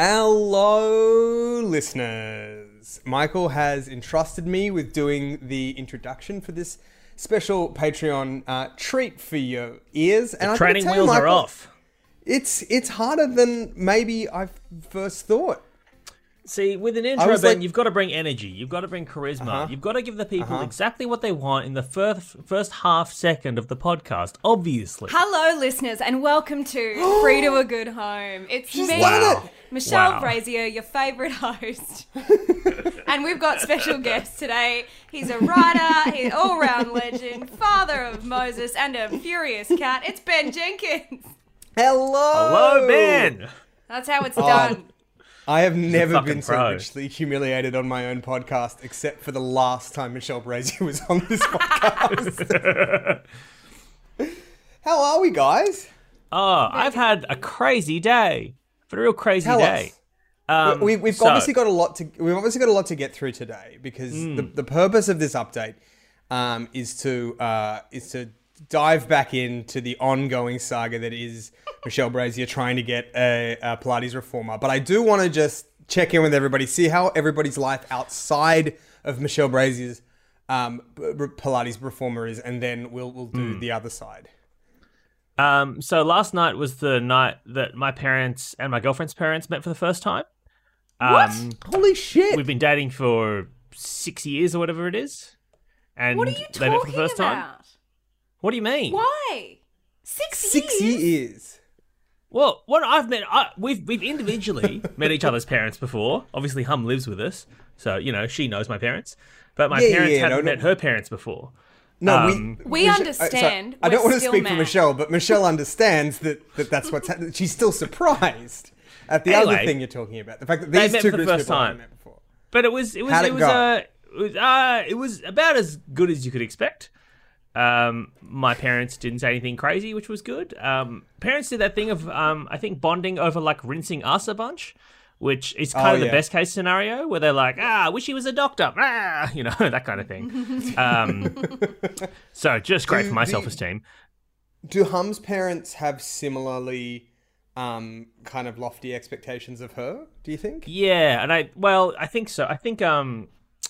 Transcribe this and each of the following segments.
Hello, listeners. Michael has entrusted me with doing the introduction for this special Patreon uh, treat for your ears. And I Training tell you, wheels are off. It's it's harder than maybe I first thought. See, with an intro, was Ben, like- you've got to bring energy. You've got to bring charisma. Uh-huh. You've got to give the people Uh-huh. exactly what they want in the first first half second of the podcast. Obviously. Hello, listeners, and welcome to Free to a Good Home. It's me, Wow. Michelle Wow. Brasier, your favourite host. and we've got special guests today. He's a writer, he's an all round legend, father of Moses, and a furious cat. It's Ben Jenkins. Hello, Hello, Ben. That's how it's Oh, done. I have never fucking been so pro. richly humiliated on my own podcast, except for the last time Michelle Brasier was on this podcast. How are we, guys? Oh, I've had a crazy day. But a real crazy Tell day. Um, we, we've so- obviously got a lot to we've obviously got a lot to get through today because Hmm. the, the purpose of this update um, is to uh, is to dive back into the ongoing saga that is Michelle Brasier trying to get a, a Pilates reformer. But I do want to just check in with everybody, see how everybody's life outside of Michelle Brasier's um, b- b- Pilates reformer is, and then we'll we'll do Hmm. the other side. Um, so last night was the night that my parents and my girlfriend's parents met for the first time. Um, Holy shit! We've been dating for six years or whatever it is. And What are you they met for talking the first time. About? What do you mean? Why? Six, Six years? years. Well, what I've met, I, we've we've individually met each other's parents before. Obviously, Hum lives with us, so you know she knows my parents. But my Yeah, yeah, parents yeah, hadn't no, no. met her parents before. No, Um, We Mich- uh, understand. I don't We're want to still speak for mad. Michelle, but Michelle understands that, that that's what's happening. She's still surprised at the other Anyway, thing you're talking about. The fact that they these met two for the groups of first people haven't time. met before. But it was it was How'd it it was go? uh it was uh it was about as good as you could expect. Um, my parents didn't say anything crazy, which was good. Um, parents did that thing of um, I think bonding over like rinsing us a bunch, which is kind Oh, of the yeah. best case scenario where they're like, ah, I wish he was a doctor, ah, you know, that kind of thing. um, so just great Do for my self esteem. Do Hum's parents have similarly um, kind of lofty expectations of her? Do you think? Yeah, and I well, I think so. I think um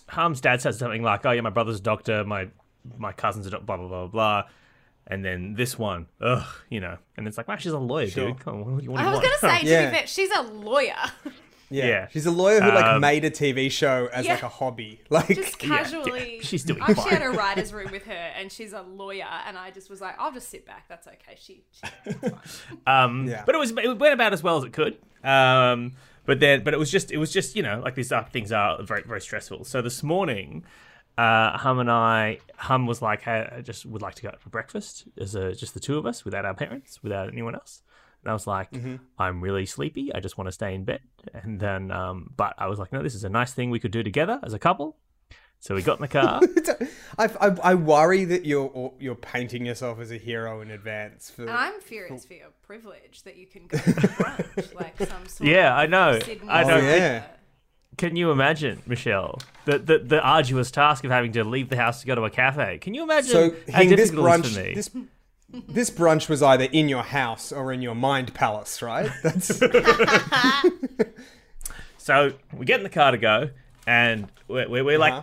Harm's dad said something like, "Oh yeah, my brother's a doctor, my my cousin's are doctor, blah blah blah blah." blah. And then this one, ugh, you know, and it's like, wow, she's a lawyer, Sure. dude. Come on, what do you, what do I was want? going to say, to Yeah. be fair, she's a lawyer. Yeah. Yeah. She's a lawyer who like Um, made a TV show as Yeah. like a hobby. Like Just casually. yeah, she's doing I actually fine. had a writer's room with her, and she's a lawyer, and I just was like, I'll just sit back. That's okay. She, she fine. Um, Yeah. but it was it went about as well as it could. Um, but then, but it was just it was just you know like these other things are very very stressful. So this morning, uh, Hum and I, Hum was like, hey, I just would like to go out for breakfast as a, just the two of us without our parents, without anyone else. And I was like, I'm really sleepy. I just want to stay in bed. And then, um, but I was like, no, this is a nice thing we could do together as a couple. So we got in the car. I, I, I worry that you're you're painting yourself as a hero in advance. For And I'm furious for your privilege that you can go to brunch like some sort yeah, of I know. Sydney I know. Oh, yeah. Can you imagine, Michelle, the, the the arduous task of having to leave the house to go to a cafe? Can you imagine so how Hing, this brunch for me? this this brunch was either in your house or in your mind palace, right? That's So we get in the car to go, and we're, we're, we're like Uh-huh.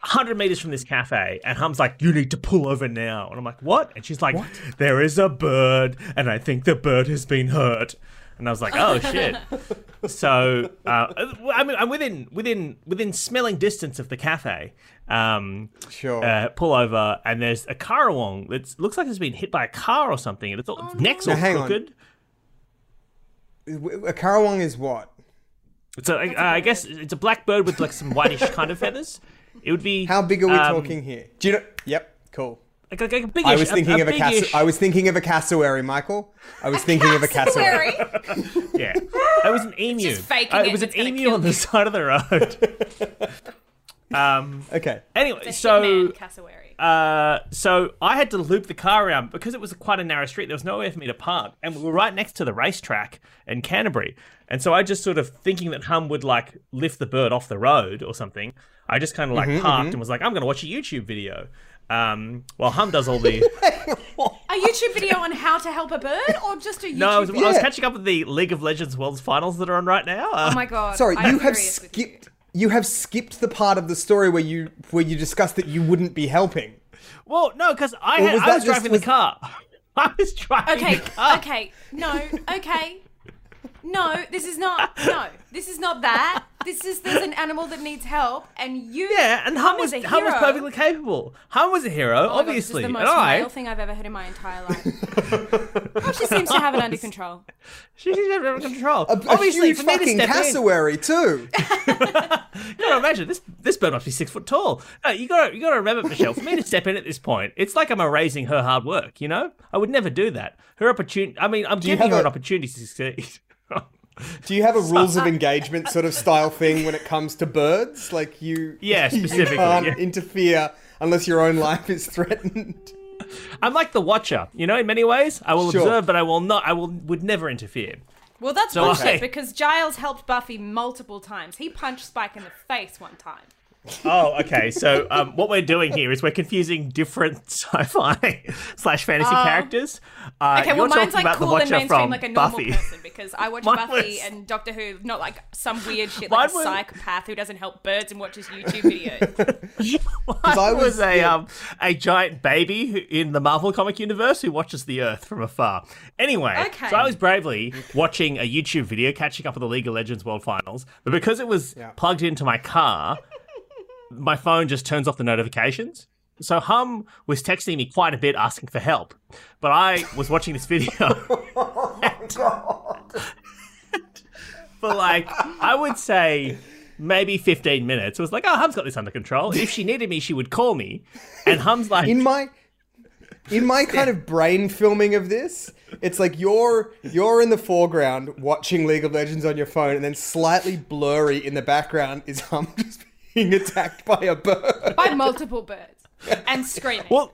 100 meters from this cafe, and Hum's like, You need to pull over now. And I'm like, What? And she's like, There is a bird, and I think the bird has been hurt. And I was like, Oh shit. so uh, I mean, I'm within within within smelling distance of the cafe. Um, sure. uh, pull over, and there's a currawong that looks like it's been hit by a car or something, and its all, its neck's all Now, hang on. crooked. a currawong is what? It's a, uh, I guess it's a black bird with like some whitish kind of feathers. It would be How big are we um, talking here? Do you know? Yep, cool. Like, like, like a biggish, I was thinking a, of a cassowary. I was thinking of a cassowary, Michael. I was thinking of a cassowary. Cassowary. yeah. It was an emu. just faking Uh, it it was an it's gonna emu on the you. side of the road. um. Okay. Anyway, The so Cassowary. uh, so I had to loop the car around because it was quite a narrow street. There was nowhere for me to park, and we were right next to the racetrack in Canterbury. And so I just sort of thinking that Hum would like lift the bird off the road or something. I just kind of like parked and was like, I'm going to watch a YouTube video. Um, while Hum does all the a YouTube video on how to help a bird, or just a YouTube No, I was, video? I was Yeah. catching up with the League of Legends World's Finals that are on right now. Uh, Oh my god! Sorry, I'm you have furious with skipped. You have skipped the part of the story where you where you discussed that you wouldn't be helping. well, no, because I, Or had, was I that was just- driving was- the car. I was driving Okay, the car. okay, no, okay, no. This is not. No, this is not that. This is there's an animal that needs help, and you. Yeah, and Hum was is a Hum was hero. perfectly capable. Hum was a hero, Oh my God, obviously. this is the and most I, male thing I've ever heard in my entire life. oh, she seems to have it under control. she seems to have control. A, obviously, a huge for me to fucking step in, cassowary too. you gotta imagine this. This bird must be six foot tall. No, you gotta you gotta remember, Michelle. For me to step in at this point, it's like I'm erasing her hard work. You know, I would never do that. Her opportunity. I mean, I'm you giving have her a- an opportunity to succeed. Oh, Do you have a rules of engagement sort of style thing when it comes to birds? Like you, Yeah, you specifically, can't yeah. interfere unless your own life is threatened. I'm like the watcher. You know, in many ways, I will Sure. observe, but I will not. I will would never interfere. Well, that's So bullshit I- because Giles helped Buffy multiple times. He punched Spike in the face one time. Oh, okay. So um, what we're doing here is we're confusing different sci-fi slash fantasy characters. Uh, Okay, you're well, mine's like about the cool and Watcher mainstream from like a normal Buffy. person because I watch Mine Buffy was- and Doctor Who, not like some weird shit Mine like a was- psychopath who doesn't help birds and watches YouTube videos. I I was, was- a yeah. um a giant baby who, in the Marvel comic universe who watches the Earth from afar. Anyway, Okay. so I was bravely watching a YouTube video catching up with the League of Legends World Finals, but because it was Yeah. plugged into my car, my phone just turns off the notifications. So Hum was texting me quite a bit asking for help, but I was watching this video. Oh, for like, I would say maybe 15 minutes. It was like, oh, Hum's got this under control. If she needed me, she would call me. And Hum's like, in my in my kind of brain filming of this, it's like you're you're in the foreground watching League of Legends on your phone, and then slightly blurry in the background is Hum just being attacked by a bird. By multiple birds. And screaming. well,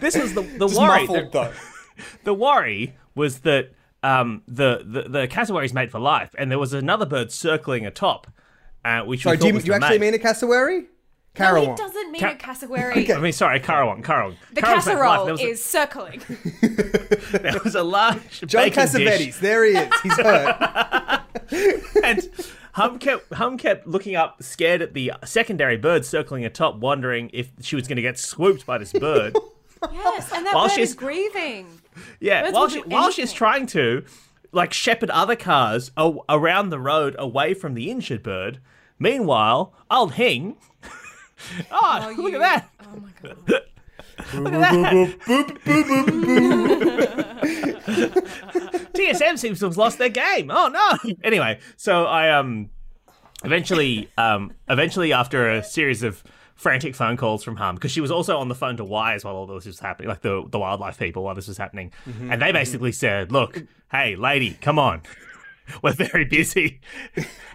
this was the, the Just worry. muffled The, though. the worry was that um, the, the, the cassowary's made for life, and there was another bird circling atop, uh, which we Sorry, thought do you, was do you actually mate. mean a cassowary? no, currawong. he doesn't mean Ca- a cassowary. I mean, sorry, currawong, currawong. The currawong's made life. casserole There a- is circling. there was a large John bacon dish. There he is. He's hurt. and Hum kept Hum kept looking up, scared at the secondary bird circling atop, wondering if she was going to get swooped by this bird. Yes, and that While bird she's- is grieving. Yeah, Birds while she, while she's trying to like shepherd other cars a- around the road away from the injured bird. Meanwhile, old Hing. oh, Oh, look you- at that! Oh my god. Look at that! TSM seems to have lost their game. Oh no! Anyway, so I um eventually um eventually after a series of frantic phone calls from Hum because she was also on the phone to Wires while all this was happening, like the the wildlife people while this was happening, and they basically said, "Look, hey, lady, come on." We're very busy.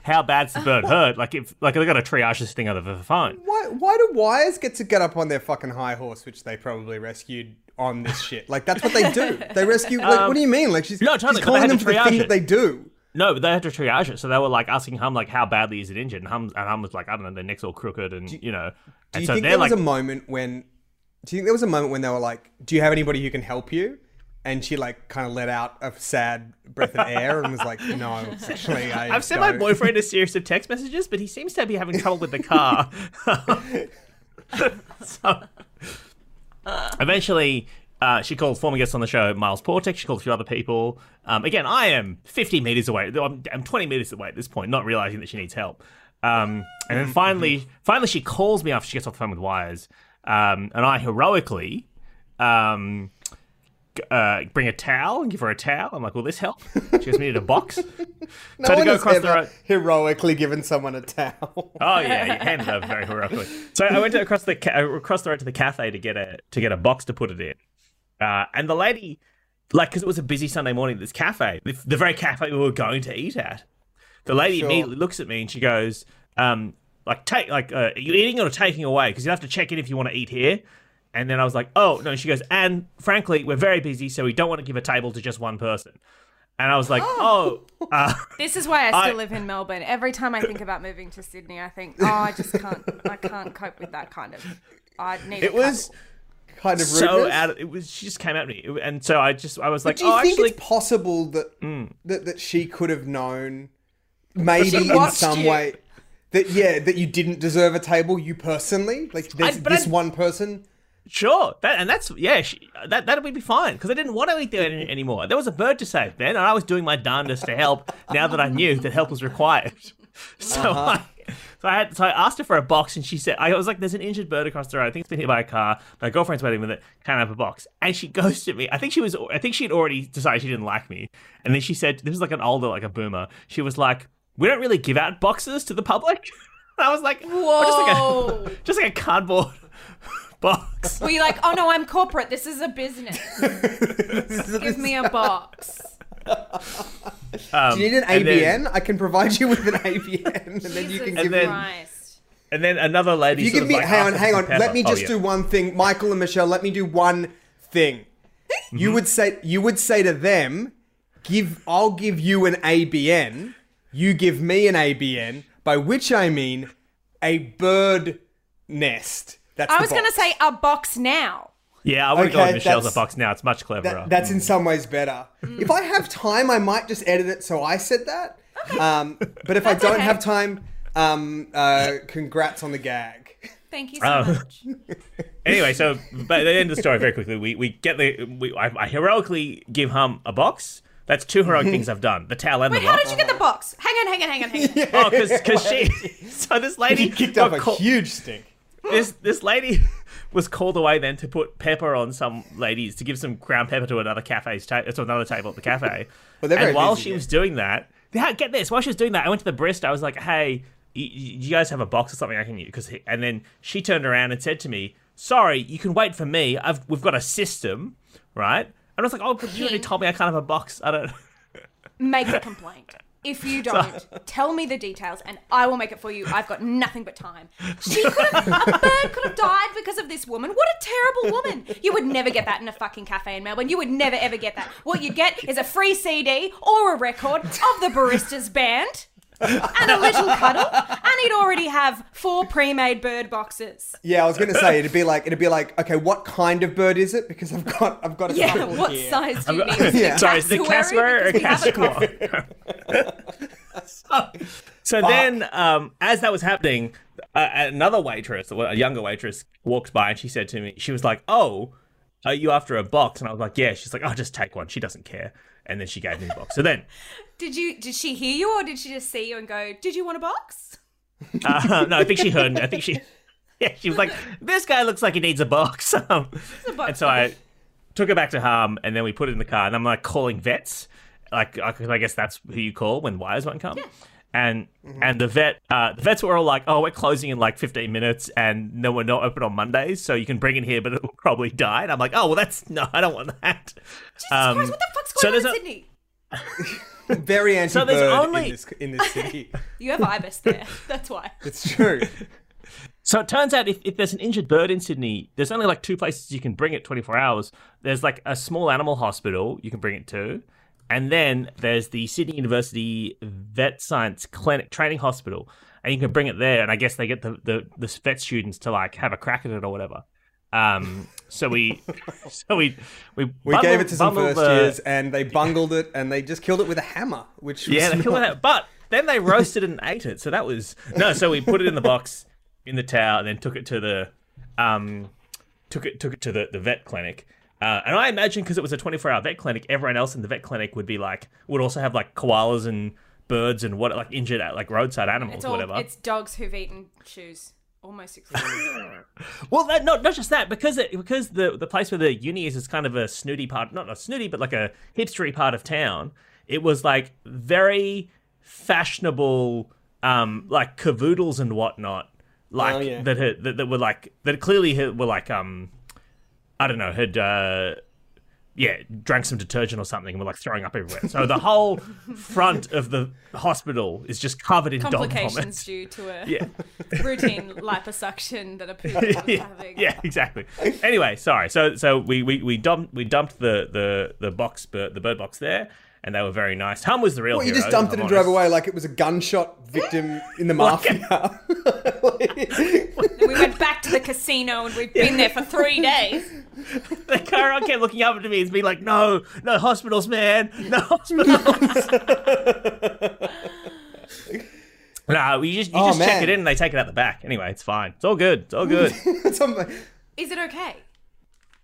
How bad's the bird hurt? Like if like they got to triage this thing over the phone. Why, why do wires get to get up on their fucking high horse, which they probably rescued on this shit? Like, that's what they do. They rescue, like, what do you mean? Like, she's, Um, no, totally, she's calling them for the triage thing it. that they do. No, but they had to triage it, so they were like asking Hum like how badly is it injured, and Hum and Hum was like I don't know, their neck's all crooked, and you know, Do you so think there like was a moment when, do you think there was a moment when they were like, do you have anybody who can help you? And she like kind of let out a sad breath of air and was like, no, actually, I I've sent my boyfriend a series of text messages, but he seems to be having trouble with the car. so, eventually, uh, she called former guest on the show, Miles Portek. She called a few other people. Um, again, I am 50 meters away. I'm, I'm 20 meters away at this point, not realizing that she needs help. Um, and then finally, finally, she calls me after she gets off the phone with Wires, um, and I heroically. Uh, bring a towel and give her a towel. I'm like, will this help? She goes, we need a box. No So to one go has across the road- heroically given someone a towel. Oh yeah, you handed over very heroically. So I went across the ca- uh, across the road to the cafe to get a to get a box to put it in, uh, and the lady, like, because it was a busy Sunday morning, at this cafe, the, the very cafe we were going to eat at, the lady Sure. immediately looks at me and she goes, um, like, take like, uh, are you eating or taking away? Because you have to check in if you want to eat here. And then I was like, oh no. She goes, and frankly, we're very busy, so we don't want to give a table to just one person. And I was like, oh, uh, This is why I still I- live in Melbourne. Every time I think about moving to Sydney, I think, oh, I just can't, I can't cope with that kind of. I need. it was couple. kind of rudeness. so out of it was she just came at me and so i just i was like Do you oh think actually it's possible that, Mm. that that she could have known, maybe in some you. way, that yeah, that you didn't deserve a table, you personally, like there's I- this I- one person. Sure. That and that's yeah she, that that would be fine because i didn't want to eat there any, anymore. There was a bird to save Ben, and i was doing my darndest to help now that i knew that help was required. So Uh-huh. I, so I had so I asked her for a box and she said I was like there's an injured bird across the road. I think it's been hit by a car. My girlfriend's waiting with it can I have a box. And she goes to me I think she was I think she had already decided she didn't like me. And then she said this was like an older like a boomer. She was like we don't really give out boxes to the public. I was like "Oh, just like Whoa. a just like a cardboard box Were you like, oh no, I'm corporate. This is a business. Give me a box. Um, Do you need an and then- ABN? I can provide you with an ABN, and then you Jesus can give then- me. Christ. And then another lady. You sort give of, me. like, hang on, asked hang on. pepper. Let me Oh, just yeah. do one thing, Michael and Michelle. Let me do one thing. Mm-hmm. You would say you would say to them, "Give. I'll give you an ABN. You give me an ABN." By which I mean a bird nest. That's I was going to say a box now. Yeah, I would Okay, go with Michelle's a box now. It's much cleverer. That, that's in some ways better. If I have time, I might just edit it so I said that. Um, but if I don't okay. have time, um, uh, congrats on the gag. Thank you so Oh. much. anyway, so but at the end of the story, very quickly, we, we get the we I, I heroically give Hum a box. That's two heroic things I've done: the towel and Wait, the box. Wait, how did you get the box? Hang on, hang on, hang on, hang on. Oh, because she. So this lady Kicked got up a call- huge stink. This this lady was called away then to put pepper on some ladies to give some ground pepper to another cafe's ta- to another table at the cafe. Well, and while busy, she yeah. was doing that, yeah, get this. While she was doing that, I went to the barista. I was like, "Hey, y- y- you guys have a box or something I can use?" Because and then she turned around and said to me, "Sorry, you can wait for me. I've we've got a system, right?" And I was like, "Oh, but you already told me I can't have a box. I don't." Make a complaint. If you don't, tell me the details and I will make it for you. I've got nothing but time. She could have, a bird could have died because of this woman. What a terrible woman. You would never get that in a fucking cafe in Melbourne. You would never ever get that. What you'd get is a free CD or a record of the Baristas band and a little cuddle. And he'd already have four pre-made bird boxes. Yeah, I was gonna say it'd be like it'd be like, okay, what kind of bird is it? Because I've got I've got a Yeah, couple what here. size do you need? Yeah. Sorry, is it cassowary? cassowary or Because we have a casquois? so, so then, um, as that was happening, uh, another waitress, a younger waitress, walked by and she said to me, she was like, "Oh, are you after a box?" And I was like, "Yeah." She's like, "Oh, just take one." She doesn't care. And then she gave me the box. So then, Did you? Did she hear you, or did she just see you and go, "Did you want a box?" uh, no, I think she heard me. I think she, yeah, she was like, "This guy looks like he needs a box." Um, box. and so I took her back to harm, and then we put it in the car, and I'm like calling vets, like because I guess that's who you call when wires won't come. And and the vet, uh, the vets were all like, "Oh, we're closing in like 15 minutes, and no, we're not open on Mondays, so you can bring it here, but it will probably die." And I'm like, "Oh, well, that's no, I don't want that." Um, Christ, what the fuck's so going on there's in a- Sydney? Very anti So there's bird only- in this in this city. You have ibis there. That's why. It's true. So it turns out if, if there's an injured bird in Sydney, there's only like two places you can bring it 24 hours. There's like a small animal hospital you can bring it to, and then there's the Sydney University Vet Science Clinic Training Hospital, and you can bring it there. And I guess they get the the, the vet students to like have a crack at it or whatever. Um, so we, so we we We gave it to some first the- years, and they bungled it, and they just killed it with a hammer, which was Yeah, they killed it. But then they roasted it and ate it. So that was no. So we put it in the box in the tower, and then took it to the um, took it took it to the, the vet clinic. Uh, and I imagine because it was a 24 hour vet clinic, everyone else in the vet clinic would be like would also have like koalas and birds and what like injured like roadside animals It's all. whatever. It's dogs who've eaten shoes. Almost exclusively. Well, that, not not just that because it, because the the place where the uni is is kind of a snooty part, not a snooty, but like a hipstery part of town. It was like very fashionable, um, like cavoodles and whatnot, like Oh, yeah. that, had, that that were like that clearly were like um, I don't know, had uh, yeah, drank some detergent or something and were like throwing up everywhere. So the whole front of the hospital is just covered in dog Complications vomit. due to a Yeah. routine liposuction that a poodle was yeah, having. yeah, exactly. Anyway, sorry. So so we we, we dumped we dumped the the the box bird, the bird box there, and they were very nice. Hum was the real. Well, you hero, just dumped it I'm and drove away like it was a gunshot victim in the mafia. And we went back to the casino and we've been there for three days. the car kept looking up at me and being like, "No, no hospitals, man, no hospitals." no, you just you Oh, just check it in and they take it out the back. Anyway, it's fine. It's all good. It's all good. It's on my- Is it okay?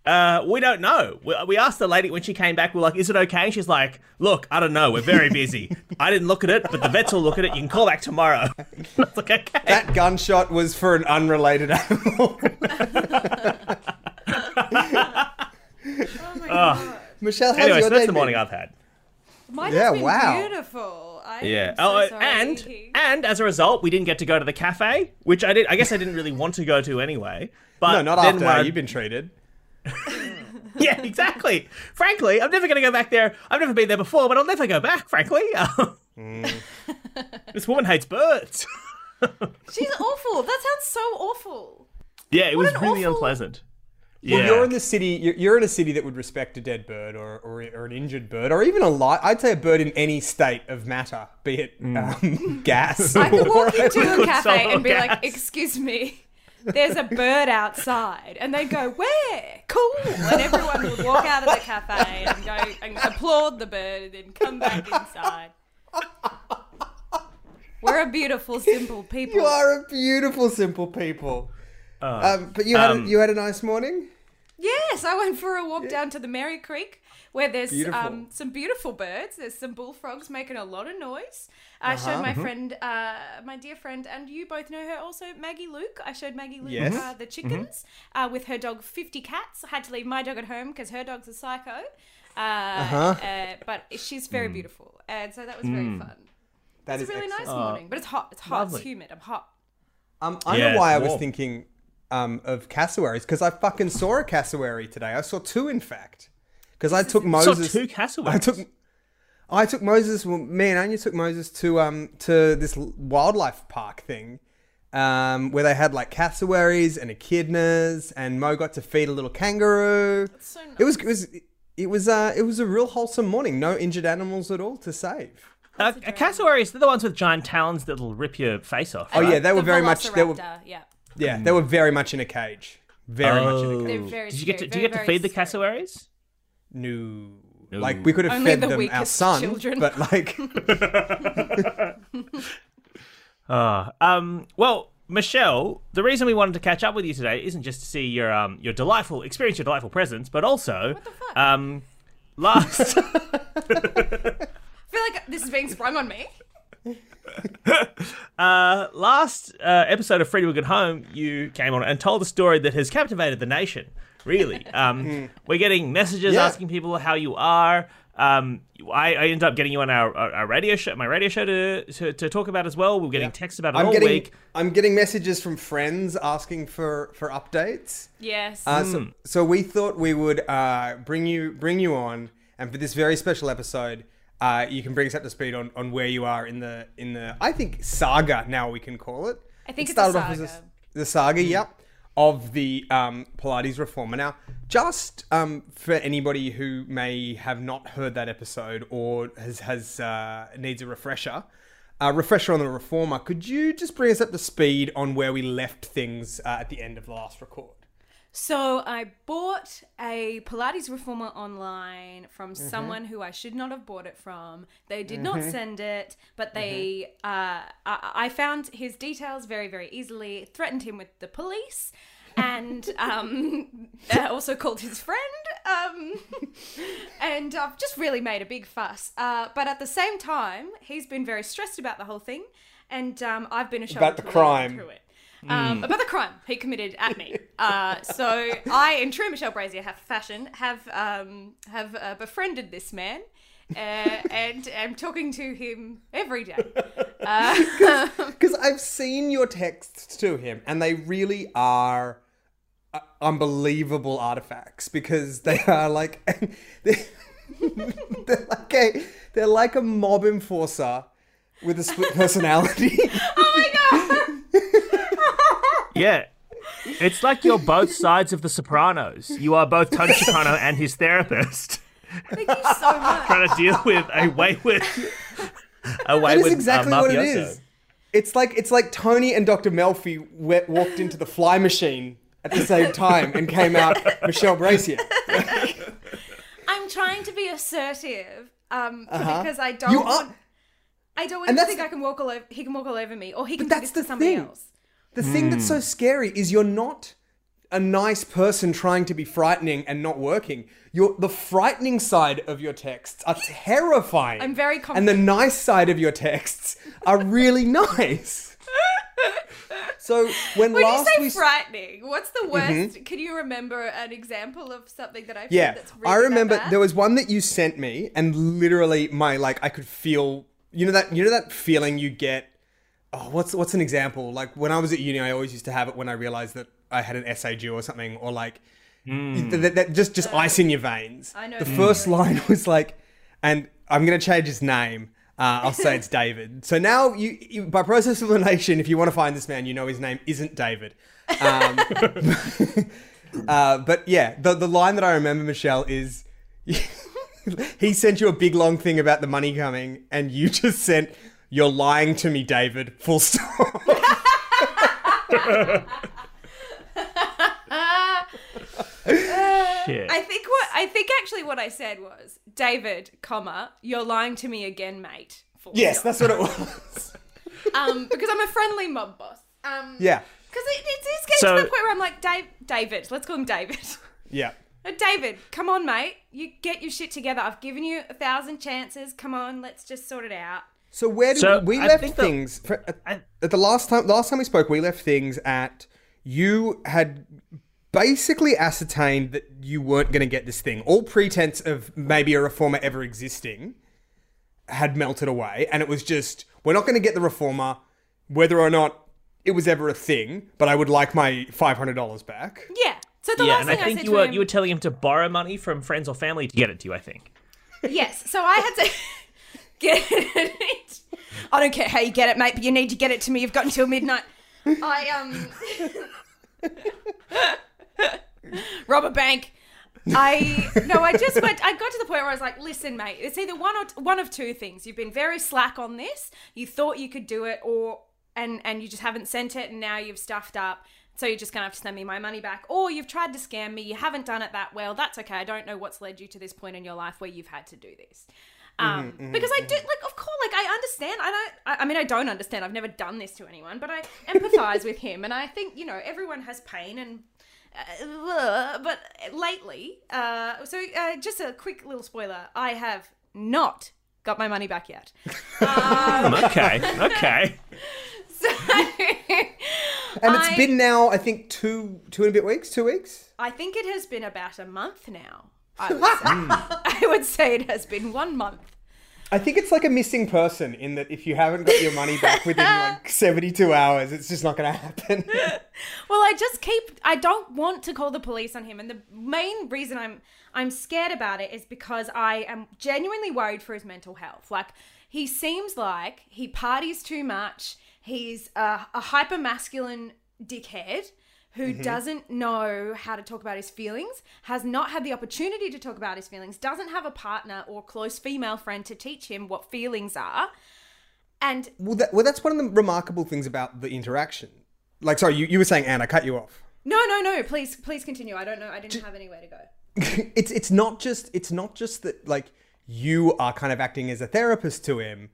Uh, we don't know. We, we asked the lady when she came back. We're like, "Is it okay?" And she's like, "Look, I don't know. We're very busy. I didn't look at it, but the vets will look at it. You can call back tomorrow." I was like, "Okay." that gunshot was for an unrelated animal. Oh my god. Michelle, how's anyway, your so that's the morning been? I've had. Mine Yeah, has been wow. beautiful. I Yeah. am so oh, sorry. and and as a result, we didn't get to go to the cafe, which I did. I guess I didn't really want to go to anyway. But No, not then after when how I- you've been treated. Yeah, exactly. frankly, I'm never going to go back there. I've never been there before, but I'll never go back. Frankly, Mm. this woman hates birds. She's awful. That sounds so awful. yeah, it was really awful- unpleasant. Well, Yeah. you're in the city. You're, you're in a city that would respect a dead bird or, or, or an injured bird or even a light. I'd say a bird in any state of matter, be it um, gas. I could walk or- into a cafe and be gas. like, "Excuse me, there's a bird outside," and they'd go, "Where? Cool!" And everyone would walk out of the cafe and go and applaud the bird, and then come back inside. We're a beautiful, simple people. You are a beautiful, simple people. Uh, Um, but you had um, a, you had a nice morning. Yes, I went for a walk down to the Merry Creek where there's Beautiful. um, some beautiful birds. There's some bullfrogs making a lot of noise. I Uh-huh. showed my friend, uh, my dear friend, and you both know her also, Maggie Luke. I showed Maggie Luke Yes. uh, the chickens uh, with her dog 50 cats. I had to leave my dog at home because her dog's a psycho. Uh, Uh-huh. uh, but she's very beautiful. And so that was very fun. That It's is a really nice excellent. morning, but it's hot. It's hot. Lovely. It's humid. I'm hot. Um, I Yeah, know why I was warm. thinking um, of cassowaries because I fucking saw a cassowary today. I saw two, in fact, because I took saw Moses. two cassowaries. I took. I took Moses. Well, me and Anya took Moses to um to this wildlife park thing, um where they had like cassowaries and echidnas, and Mo got to feed a little kangaroo. That's so nice. It was it was it was uh it was a real wholesome morning. No injured animals at all to save. Uh, cassowaries, they're the ones with giant talons that'll rip your face off. Oh right? yeah, they were The very much they were yeah. yeah they were very much in a cage. Very much in a Oh. cage. Very Did you get to, scary, do you get to very, feed the cassowaries? No. No. Like we could have Only fed the them our son, children. but like Uh, um, well, Michelle, the reason we wanted to catch up with you today isn't just to see your um your delightful experience, your delightful presence, but also What the fuck? um last I feel like this is being sprung on me. uh last uh, episode of Free to a Good Home, you came on and told a story that has captivated the nation. Really, um, we're getting messages Yeah. asking people how you are. Um, I, I ended up getting you on our, our, our radio show, my radio show to, to, to talk about as well. We're getting texts about it I'm all getting week. I'm getting messages from friends asking for for updates. Yes. Uh, Hmm. so, so we thought we would uh, bring you bring you on, and for this very special episode, uh, you can bring us up to speed on, on where you are in the in the I think saga now we can call it. I think It it's a started off as saga. Hmm. the saga, yep, of the um, Pilates reformer. Now, just um, for anybody who may have not heard that episode or has has uh, needs a refresher. Uh, refresher on the reformer. Could you just bring us up to speed on where we left things uh, at the end of the last record? So I bought a Pilates reformer online from Mm-hmm. someone who I should not have bought it from. They did not Mm-hmm. send it, but they uh, I, I found his details very very easily. Threatened him with the police. And um, also called his friend, um, and I've just really made a big fuss. Uh, but at the same time, he's been very stressed about the whole thing, and um, I've been a About the crime. through it um, about the crime he committed at me. Uh, so I, in true Michelle Brasier have fashion, have um, have uh, befriended this man. Uh, and am talking to him every day. Uh, Because I've seen your texts to him, and they really are uh, unbelievable artifacts. Because they are like they're, they're like a they're like a mob enforcer with a split personality. oh my god! Yeah. It's like you're both sides of the Sopranos. You are both Tony Soprano and his therapist, Thank you so much. trying to deal with a wayward, a that wayward is exactly uh, what it mafioso. It's like it's like Tony and Dr. Melfi we- walked into the fly machine at the same time and came out Michelle Brasier. I'm trying to be assertive um, because I don't Uh-huh. You are- I don't want And to that's think I can walk all over. He can walk all over me, or he can do that's this to the somebody thing. else. The thing that's so scary is you're not a nice person trying to be frightening and not working. You're the frightening side of your texts are terrifying. I'm very And the nice side of your texts are really nice. so when When last you say we Mm-hmm. frightening, what's the worst? Can you remember an example of something that I've Yeah, that's really I remember there was one that you sent me, and literally my like I could feel you know that you know that feeling you get. Oh, what's what's an example? Like when I was at uni, I always used to have it when I realized that I had an essay due or something, or like that, that just just ice in your veins. I know The the first line was like, and I'm gonna change his name. Uh, I'll say it's David. So now you, you, by process of elimination, if you want to find this man, you know his name isn't David. Um, uh, but yeah, the the line that I remember, Michelle, is he sent you a big long thing about the money coming, and you just sent, "You're lying to me, David." Full stop. Shit. I think what I think actually what I said was David, comma, you're lying to me again, mate. Full yes, stop. that's what it was. um because I'm a friendly mob boss. Um Yeah, Because it, it's, it's getting So- to the point where I'm like, Dave, David, let's call him David. yeah. Uh, David, come on, mate. You get your shit together. I've given you a thousand chances. Come on, let's just sort it out. So where did So, we I left think the- things for, at, I- at the last time? Last time we spoke, we left things at you had basically ascertained that you weren't going to get this thing. All pretense of maybe a reformer ever existing had melted away, and it was just we're not going to get the reformer, whether or not it was ever a thing. But I would like my five hundred dollars back. Yeah. So the yeah, last and I thing I, think said you were him, you were telling him to borrow money from friends or family to get it to you. I think. yes. So I had to get it. I don't care how you get it, mate, but you need to get it to me. You've got until midnight. I um rob a bank. I no, I just went. I got to the point where I was like, "Listen, mate, it's either one or t- one of two things. You've been very slack on this. You thought you could do it, or and and you just haven't sent it, and now you've stuffed up. So you're just gonna have to send me my money back, or you've tried to scam me. You haven't done it that well. That's okay. I don't know what's led you to this point in your life where you've had to do this. Um, because I do like, of course, like I understand. I don't. I, I mean, I don't understand. I've never done this to anyone, but I empathize with him, and I think you know everyone has pain and uh, but lately, uh, so uh, just a quick little spoiler: I have not got my money back yet. Um, okay, okay. So And it's I- been now, I think two two and a bit weeks, two weeks. I think it has been about a month now. I would say. Hmm. I would say it has been one month. I think it's like a missing person in that if you haven't got your money back within like 72 hours, it's just not going to happen. Well, I just keep. I don't want to call the police on him, and the main reason I'm I'm scared about it is because I am genuinely worried for his mental health. Like he seems like he parties too much. He's a, a hyper masculine dickhead who mm-hmm. doesn't know how to talk about his feelings, has not had the opportunity to talk about his feelings, doesn't have a partner or close female friend to teach him what feelings are, and well, that, well, that's one of the remarkable things about the interaction. Like, sorry, you, you were saying, Anne, I cut you off. no, no, no. Please, please continue. I don't know. I didn't have anywhere to go. it's it's not just it's not just that like you are kind of acting as a therapist to him.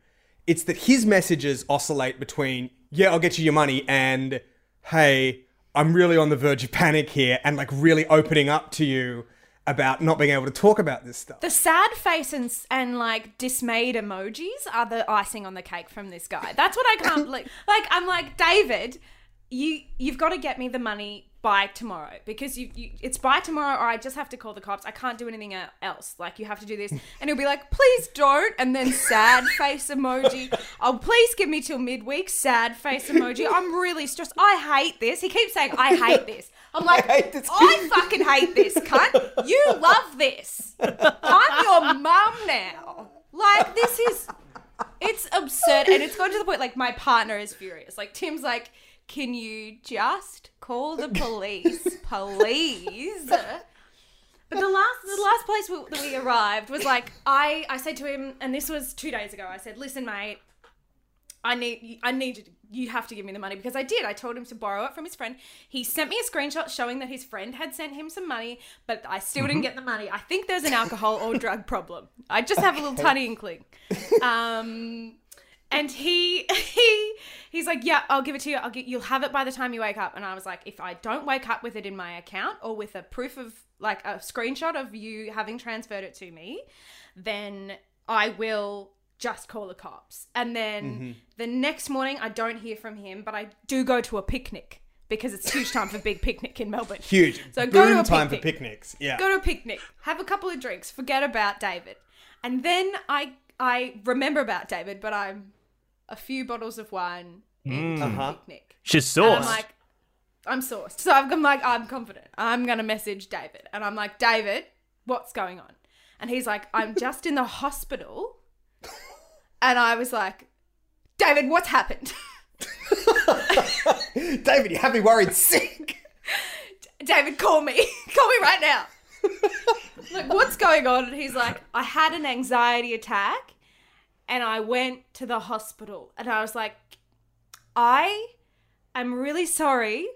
It's that his messages oscillate between yeah, I'll get you your money and hey, I'm really on the verge of panic here and like really opening up to you about not being able to talk about this stuff. The sad face and, and like dismayed emojis are the icing on the cake from this guy. That's what I can't like. Like I'm like David, you you've got to get me the money by tomorrow because you, you it's by tomorrow or I just have to call the cops. I can't do anything else. Like you have to do this, and he'll be like, please don't, and then sad face emoji. Oh, please give me till midweek. Sad face emoji. I'm really stressed. I hate this. He keeps saying I hate this. I'm like, hate this. I fucking hate this, cunt. You love this. I'm your mum now. Like, this is. It's absurd. And it's gone to the point, like, my partner is furious. Like, Tim's like, can you just call the police, please? But the last, the last place we, that we arrived was like, I, I said to him, and this was two days ago. I said, "Listen, mate, I need I need you to, you have to give me the money because I did. I told him to borrow it from his friend. He sent me a screenshot showing that his friend had sent him some money, but I still didn't get the money. I think there's an alcohol or drug problem. I just have a little tiny inkling. Um and he he he's like, "Yeah, I'll give it to you. I'll get you'll have it by the time you wake up." And I was like, "If I don't wake up with it in my account or with a proof of like a screenshot of you having transferred it to me, then I will just call the cops. And then mm-hmm. the next morning, I don't hear from him, but I do go to a picnic because it's huge time for big picnic in Melbourne. Huge. So go to Boom a time for picnic. picnics. Yeah. Go to a picnic, have a couple of drinks, forget about David, and then I I remember about David, but I'm a few bottles of wine into Uh-huh. picnic. She's And. I'm like, I'm sourced. So I'm like, I'm confident. I'm gonna message David, and I'm like, David, what's going on? And he's like, I'm just in the hospital. And I was like, David, what's happened? David, you have me worried sick. David, call me. call me right now. like, what's going on? And he's like, I had an anxiety attack and I went to the hospital. And I was like, I am really sorry.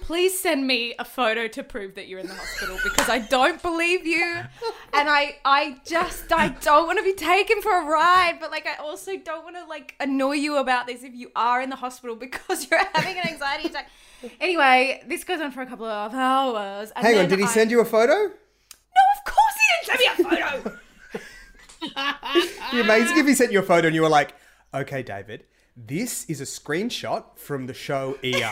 Please send me a photo to prove that you're in the hospital because I don't believe you. And I I just I don't want to be taken for a ride, but like I also don't want to like annoy you about this if you are in the hospital because you're having an anxiety attack. Anyway, this goes on for a couple of hours. And Hang on, did he I- send you a photo? No, of course he didn't send me a photo. It'd be amazing if he sent you a photo and you were like, okay, David, this is a screenshot from the show ER.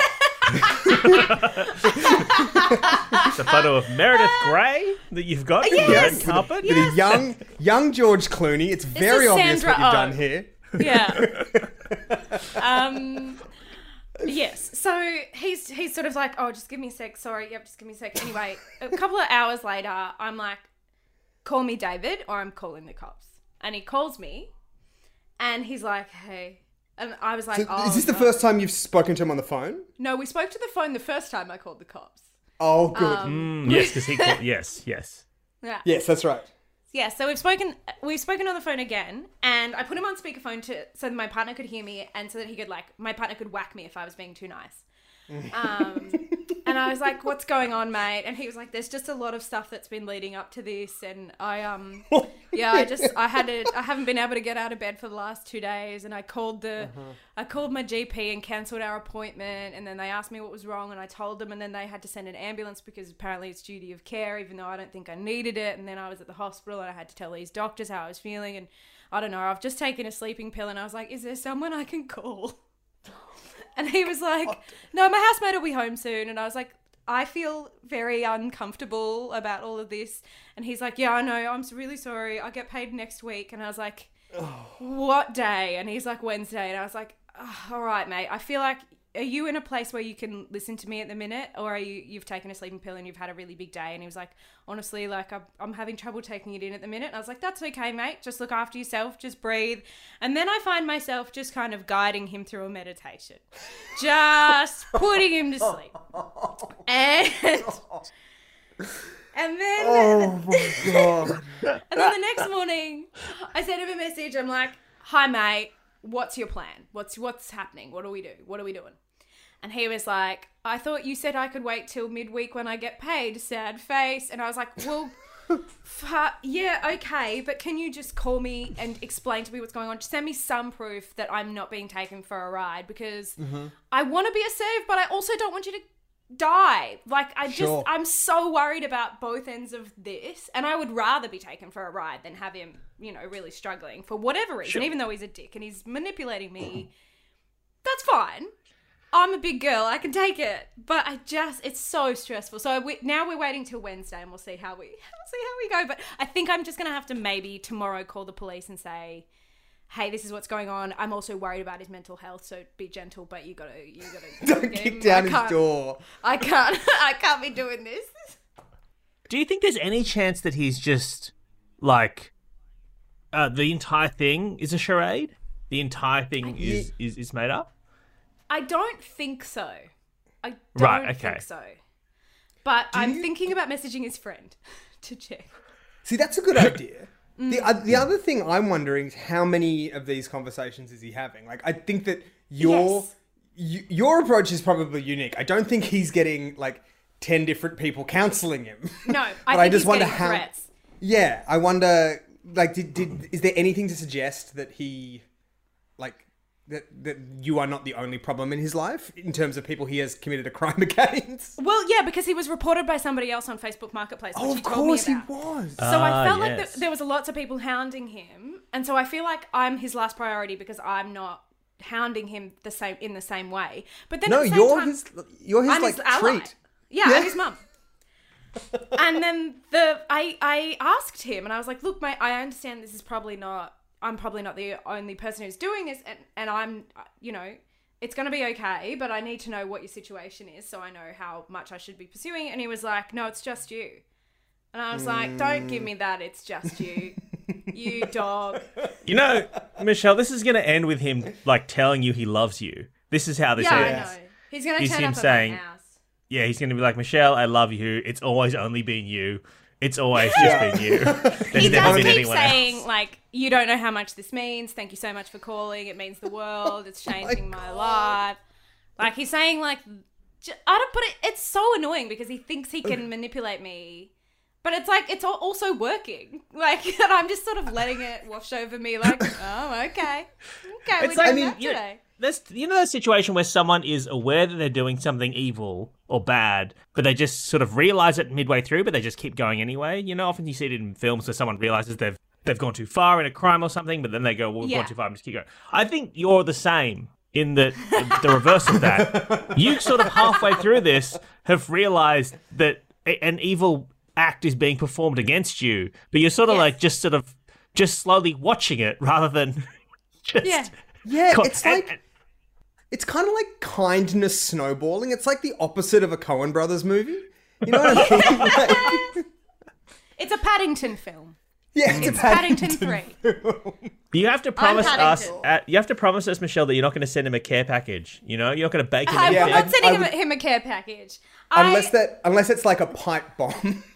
It's a photo of Meredith Grey that you've got in the Yes. red carpet. Bit of young, young George Clooney. It's very is obvious Sandra what you've Oh. done here. Yeah. um. Yes. So he's he's sort of like, oh, just give me a sec. Sorry. Yep. Just give me a sec. Anyway, a couple of hours later, I'm like, call me David, or I'm calling the cops. And he calls me, and he's like, hey. And I was like, So oh, is this the first time you've spoken to him on the phone? No, we spoke to the phone the first time I called the cops. Oh, good. Um, Mm, yes, because he called. Yes, yes. Yeah. yes, that's right. Yeah, so we've spoken we've spoken on the phone again, and I put him on speakerphone to so that my partner could hear me, and so that he could like my partner could whack me if I was being too nice. Um, and I was like, "What's going on, mate?" And he was like, "There's just a lot of stuff that's been leading up to this, and I um, yeah, I just I had to I haven't been able to get out of bed for the last two days, and I called the I called my GP and cancelled our appointment, and then they asked me what was wrong, and I told them, and then they had to send an ambulance because apparently it's duty of care, even though I don't think I needed it, and then I was at the hospital and I had to tell these doctors how I was feeling, and I don't know, I've just taken a sleeping pill, and I was like, is there someone I can call? And he was like, no, my housemate will be home soon, and I was like. I feel very uncomfortable about all of this. And he's like, Yeah, I know. I'm really sorry. I'll get paid next week. And I was like, what day? And he's like, Wednesday. And I was like, "Ah, all right, mate. I feel like, are you in a place where you can listen to me at the minute? Or are you, you've taken a sleeping pill and you've had a really big day? And he was like, honestly, like, I'm, I'm having trouble taking it in at the minute. And I was like, that's okay, mate. Just look after yourself. Just breathe. And then I find myself just kind of guiding him through a meditation, just putting him to sleep. And. And then Oh my god. and then the next morning, I sent him a message. I'm like, "Hi, mate. What's your plan? What's what's happening? What do we do? What are we doing?" And he was like, "I thought you said I could wait till midweek when I get paid." Sad face. And I was like, "Well." fu- yeah, okay, but can you just call me and explain to me what's going on? Just send me some proof that I'm not being taken for a ride because mm-hmm. I want to be a serve, but I also don't want you to die. Like I just Sure. I'm so worried about both ends of this and I would rather be taken for a ride than have him, you know, really struggling for whatever reason, Sure. even though he's a dick and he's manipulating me. That's fine. I'm a big girl. I can take it. But I just it's so stressful. So we, now we're waiting till Wednesday and we'll see how we we'll see how we go, but I think I'm just going to have to maybe tomorrow call the police and say Hey, this is what's going on. I'm also worried about his mental health, so be gentle. But you gotta, you gotta Don't get kick down his door. I can't. I can't be doing this. Do you think there's any chance that he's just like uh, the entire thing is a charade? The entire thing is, is is made up. I don't think so. I don't Right, okay. think so. But I'm you- thinking about messaging his friend to check. See, that's a good idea. The uh, the other thing I'm wondering is how many of these conversations is he having? Like, I think that your Yes. y- your approach is probably unique. I don't think he's getting like ten different people counseling him. No, I But think I just he's wonder getting threats. yeah, I wonder. Like, did, did is there anything to suggest that he, like, that that you are not the only problem in his life in terms of people he has committed a crime against? Well, yeah, because he was reported by somebody else on Facebook Marketplace, which Oh, he of told course me he was. So I Ah, felt like yes. th- there was lots of people hounding him, and so I feel like I'm his last priority because I'm not hounding him the same in the same way. But then no, at the same you're time, his. You're his I'm like his ally. treat. Yeah, Yeah. I'm his mum. and then the I I asked him, and I was like, "Look, mate, I understand this is probably not. I'm probably not the only person who's doing this, and and I'm, you know." It's gonna be okay, but I need to know what your situation is so I know how much I should be pursuing. And he was like, "No, it's just you." And I was like, "Don't give me that. It's just you, you dog." You know, Michelle, this is going to end with him like telling you he loves you. This is how this Yeah, ends. I know. He's gonna turn him up saying- at my house. Yeah, he's going to be like, Michelle, I love you. It's always only been you. It's always just been you. There's he never does been keep anyone saying else. like you don't know how much this means. Thank you so much for calling. It means the world. It's oh changing my, life. Like he's saying like j- i don't but it, it's so annoying because he thinks he can manipulate me but it's like it's also working. Like and i'm just sort of letting it wash over me like oh okay. Okay It's we like, did I mean, that you, today. there's, you know, that situation where someone is aware that they're doing something evil or bad, but they just sort of realize it midway through, but they just keep going anyway. You know, often you see it in films where someone realizes they've they've gone too far in a crime or something, but then they go, "Well, we've Yeah. gone too far, and just keep going." I think you're the same in that the reverse of that. You sort of halfway through this have realized that a- an evil act is being performed against you, but you're sort of Yes. like just sort of just slowly watching it rather than just Yeah. Yeah, Co- it's and- like and- it's kind of like kindness snowballing. It's like the opposite of a Coen Brothers movie. You know what I mean? Like, it's a paddington film yeah, it's, it's a paddington 3 You have to promise us. Paddington. Uh, you have to promise us, Michelle, that you're not going to send him a care package. You know, you're not going to bake him. i'm Yeah, not sending I him, would- a, him a care package unless I, that unless it's like a pipe bomb.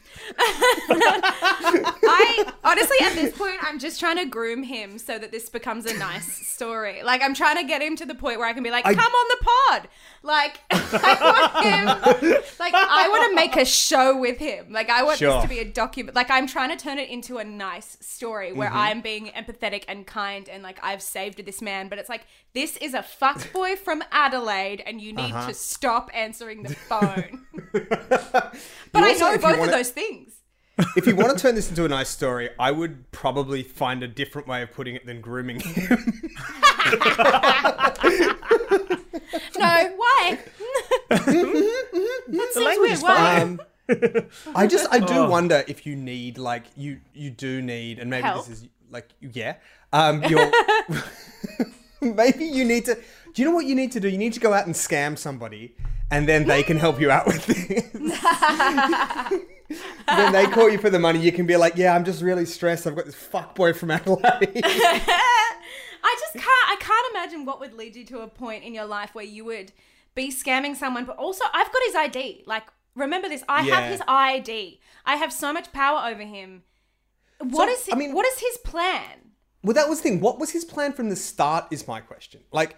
I honestly, at this point, I'm just trying to groom him so that this becomes a nice story. Like, I'm trying to get him to the point where I can be like, I- "Come on the pod!" Like, I want him. Like, I want to make a show with him. Like, I want Sure. this to be a document. Like, I'm trying to turn it into a nice story where Mm-hmm. I'm being empathetic and kind, and like I've saved this man. But it's like this is a fuckboy from Adelaide, and you need Uh-huh. to stop answering the phone. but I know both of wanna- those things. if you want to turn this into a nice story, I would probably find a different way of putting it than grooming him. No, why? that The seems language weird. is Why? Um, I just I do Oh. wonder if you need like you you do need and maybe Help? this is like yeah um you're maybe you need to do you know what you need to do you need to go out and scam somebody and then they can help you out with this when they call you for the money you can be like yeah I'm just really stressed I've got this fuck boy from Adelaide I just can't. I can't imagine what would lead you to a point in your life where you would be scamming someone, but also I've got his ID. Like, remember this? I Yeah. have his ID. I have so much power over him. What So, is? I mean- what is his plan? Well that was the thing what was his plan from the start is my question like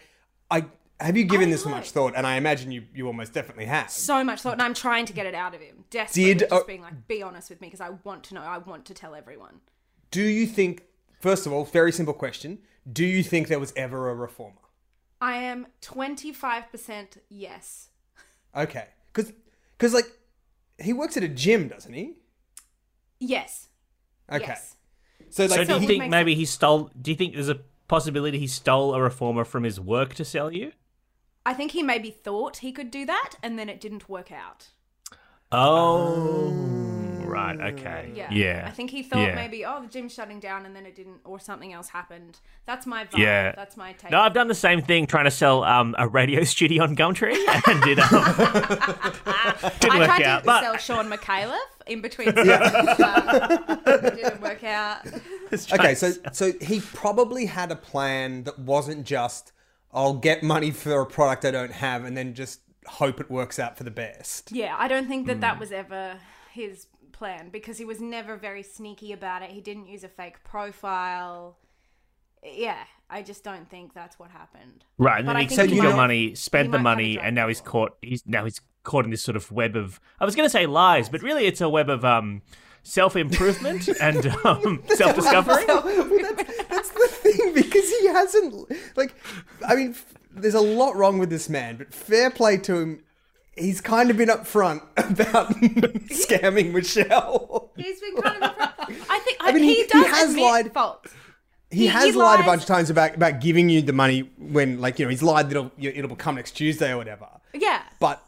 I have you given I this know. much thought and I imagine you you almost definitely have So much thought, and I'm trying to get it out of him. Desperately, Did- just oh- being like, be honest with me, because I want to know. I want to tell everyone. Do you think, first of all, very simple question, do you think there was ever a reformer? I am 25% yes. Okay. Because, cause, like, he works at a gym, doesn't he? Yes. Okay. Yes. So, like, So do you think make maybe he stole? Do you think there's a possibility he stole a reformer from his work to sell you? I think he maybe thought he could do that, and then it didn't work out. Oh, right. Okay. Yeah. Yeah. I think he thought Yeah. maybe, oh, the gym's shutting down and then it didn't, or something else happened. That's my vibe. Yeah. That's my take. No, I've done the same thing trying to sell um, a radio studio on Gumtree and did um, didn't I work tried out. to But sell Sean McAuliffe in between. sessions, but it didn't work out. okay, so, so he probably had a plan that wasn't just, I'll get money for a product I don't have and then just hope it works out for the best. Yeah, I don't think that Hmm. that was ever his plan because he was never very sneaky about it. He didn't use a fake profile. Yeah, I just don't think that's what happened. Right, and But then he accepted your money, spent the might have a money, and now he's caught. He's now he's caught in this sort of web of. I was going to say lies, but really it's a web of um, self improvement and um, self discovery. That's, that's the thing because he hasn't like I mean there's a lot wrong with this man but fair play to him he's kind of been upfront about scamming Michelle He's been kind of. I think I mean, he, he- he has admit lied- faults. he, He- has he lied a bunch of times about about giving you the money when like you know he's lied that it'll, it'll come next Tuesday or whatever Yeah. but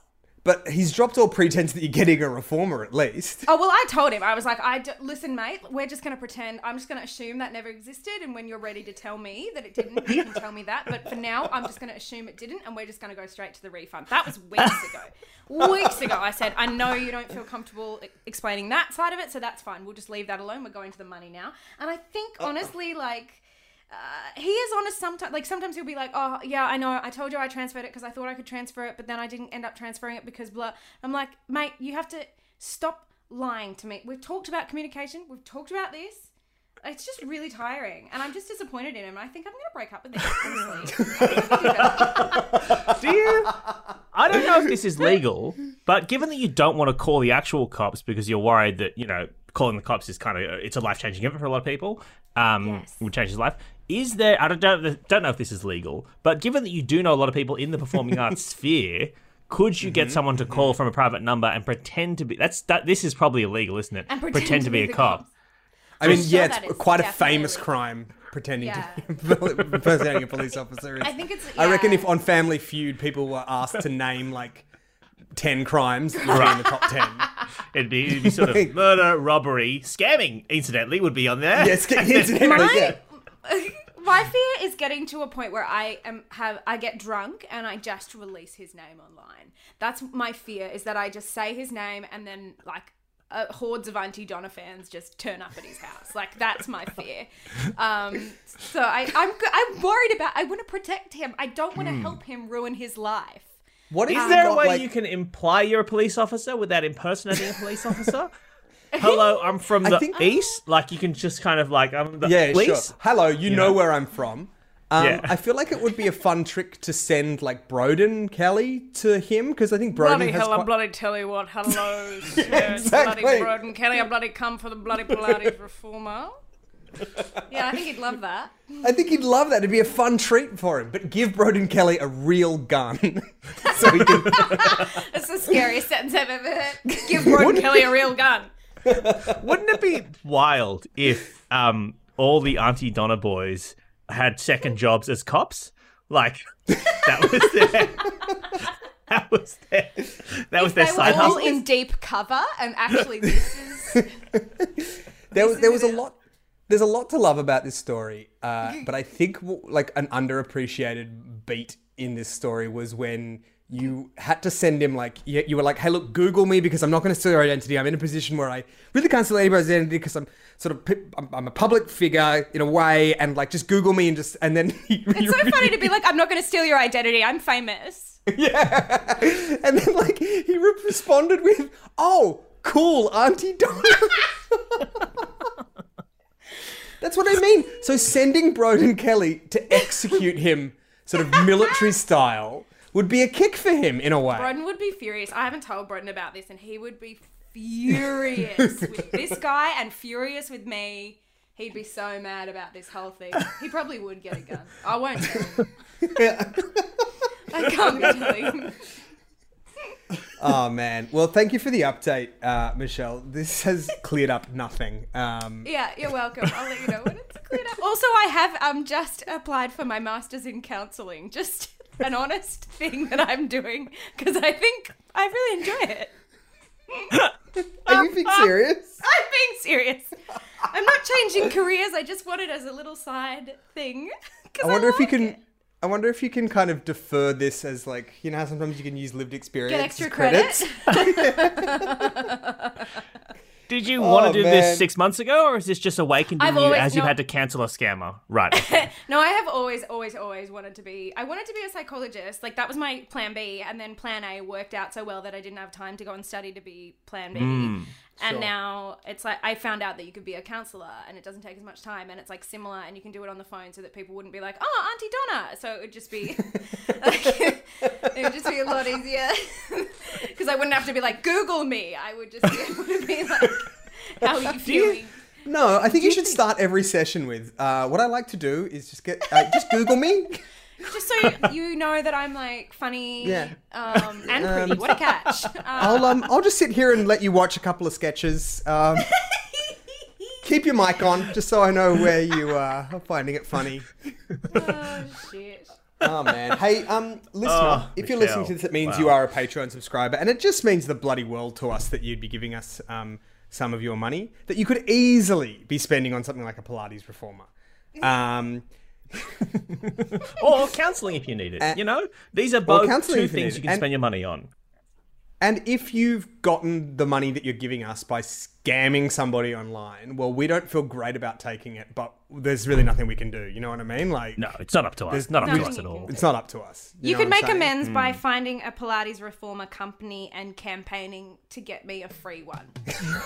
but he's dropped all pretense that you're getting a reformer at least Oh well, I told him. I was like, I d- listen, mate. We're just going to pretend. I'm just going to assume that never existed, and when you're ready to tell me that it didn't, you can tell me that. But for now, I'm just going to assume it didn't, and we're just going to go straight to the refund. That was weeks ago. Weeks ago, I said, I know you don't feel comfortable explaining that side of it, so that's fine. We'll just leave that alone. We're going to the money now. And I think uh, uh. honestly, like. Uh, he is honest sometimes. Like sometimes he'll be like, "Oh yeah, I know. I told you I transferred it because I thought I could transfer it, but then I didn't end up transferring it because blah." I'm like, mate, you have to stop lying to me. We've talked about communication. We've talked about this. It's just really tiring, and I'm just disappointed in him. And I think I'm gonna break up with him. Honestly. Do you? I don't know if this is legal, but given that you don't want to call the actual cops because you're worried that you know calling the cops is kind of it's a life changing event for a lot of people, um, Yes. would change his life. Is there? I don't, don't don't know if this is legal, but given that you do know a lot of people in the performing arts sphere. Could you get mm-hmm. someone to call from a private number and pretend to be? That's that. This is probably illegal, isn't it? and pretend, to be a the cop. cops. I mean sure yeah it's is quite a famous crime pretending Yeah. to be impersonating a police officer is- I think it's. I reckon if on Family Feud people were asked to name like ten crimes, it would be in the top ten. It'd be, it'd be sort of murder, robbery, scamming. Incidentally, would be on there. Yes, incidentally, yeah. My fear is getting to a point where I am have I get drunk and I just release his name online. That's my fear is that I just say his name and then like uh, hordes of Aunty Donna fans just turn up at his house. Like that's my fear. Um, so I, I'm I'm worried about. I want to protect him. I don't want to Hmm. help him ruin his life. What if Is there a way like- you can imply you're a police officer without impersonating a police officer? Hello, I'm from I the think- east. Like you can just kind of like I'm the Yeah, police. sure. Hello, you, know, know? where I'm from. Um, Yeah. I feel like it would be a fun trick to send like Broden Kelly to him because I think Broden bloody has hell, quite... I bloody tell you what, hello, exactly. bloody Broden Kelly, I bloody come for the bloody Pilates reformer. Yeah, I think he'd love that. I think he'd love that. It'd be a fun treat for him. But give Broden Kelly a real gun, so he can. That's the scariest sentence I've ever heard. Give Broden Kelly a real gun. Wouldn't it be wild if um all the Aunty Donna boys had second jobs as cops? Like that was their that was their that was their They were side all hustle. in deep cover, and actually, this is there was there was a lot. There's a lot to love about this story, uh, but I think like an underappreciated beat in this story was when you had to send him like you, you were like, "Hey, look, Google me because I'm not going to steal your identity. I'm in a position where I really can't steal anybody's identity because I'm sort of I'm, I'm a public figure in a way, and like just Google me and just and then he, it's so funny to be like, I'm not going to steal your identity. I'm famous. yeah, and then like he re- responded with, "Oh, cool, Aunty Donna." That's what I mean. So sending Broden Kelly to execute him, sort of military style, would be a kick for him in a way. Broden would be furious. I haven't told Broden about this, and he would be furious with this guy and furious with me. He'd be so mad about this whole thing. He probably would get a gun. I won't tell him. I can't be telling him. Oh man. Well, thank you for the update, uh, Michelle. This has cleared up nothing. Um, Yeah, you're welcome. I'll let you know when it's cleared up. Also, I have um just applied for my master's in counselling. Just an honest thing that I'm doing because I think I really enjoy it. are you being serious? I'm being serious. I'm not changing careers. I just want it as a little side thing. I wonder if you can. it. I wonder if you can kind of defer this as like you know how sometimes you can use lived experience get extra credits. Did you want Oh, to do man. this six months ago, or is this just awakened in I've you always- as you've had to cancel a scammer? Right. okay. No, I have always, always, always wanted to be. I wanted to be a psychologist. Like that was my plan B, and then plan A worked out so well that I didn't have time to go and study to be plan B. Hmm. And Sure. now it's like I found out that you could be a counselor, and it doesn't take as much time, and it's like similar, and you can do it on the phone, so that people wouldn't be like, "Oh, Aunty Donna." So it would just be, like, it would just be a lot easier because I wouldn't have to be like, "Google me." I would just be able to be like, "How are you you- feeling?" No, I think you should start every session with uh, what I like to do is just get uh, just Google me. Just so you know that I'm like funny Yeah. um, and pretty. Um, what a catch. Um, I'll um I'll just sit here and let you watch a couple of sketches. Um, keep your mic on just so I know where you uh, are finding it funny. oh, shit. Oh man. Hey, um, listener, Oh, if you're Michelle. listening to this, it means Wow. you are a Patreon subscriber, and it just means the bloody world to us that you'd be giving us um some of your money that you could easily be spending on something like a Pilates reformer. Um, or counselling if you need it. Uh, you know, these are both two you things you can And- spend your money on. And if you've gotten the money that you're giving us by scamming somebody online, well, we don't feel great about taking it, but there's really nothing we can do. You know what I mean? Like, No, it's not up to us. There's Not up to us at you all. can it's not up to us. You, know could make saying? amends by Hmm. finding a Pilates reformer company and campaigning to get me a free one.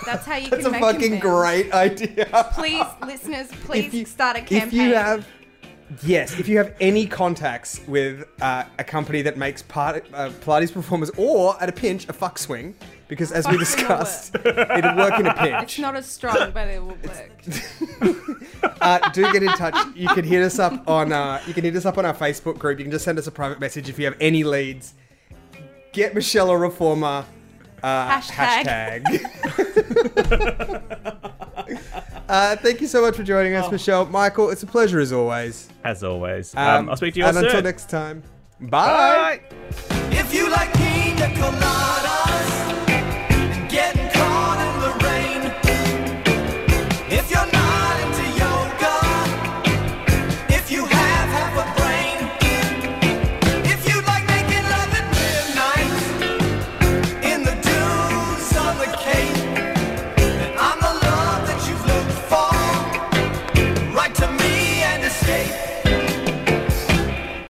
That's how you That's can a make fucking amends. great idea. Please, listeners, please you- start a campaign. If you have, yes, if you have any contacts with uh, a company that makes part, uh, Pilates performers, or at a pinch, a fuck swing, because as we Fuck swing will discussed, it'll work in a pinch. it's not as strong, but it will work. uh, do get in touch. You can hit us up on uh, you can hit us up on our Facebook group. You can just send us a private message if you have any leads. Get Michelle a reformer. Uh, Hashtag. hashtag. uh, thank you so much for joining us, oh. Michelle. Michael, it's a pleasure as always. As always. Um, um, I'll speak to you all and until next time, bye. bye.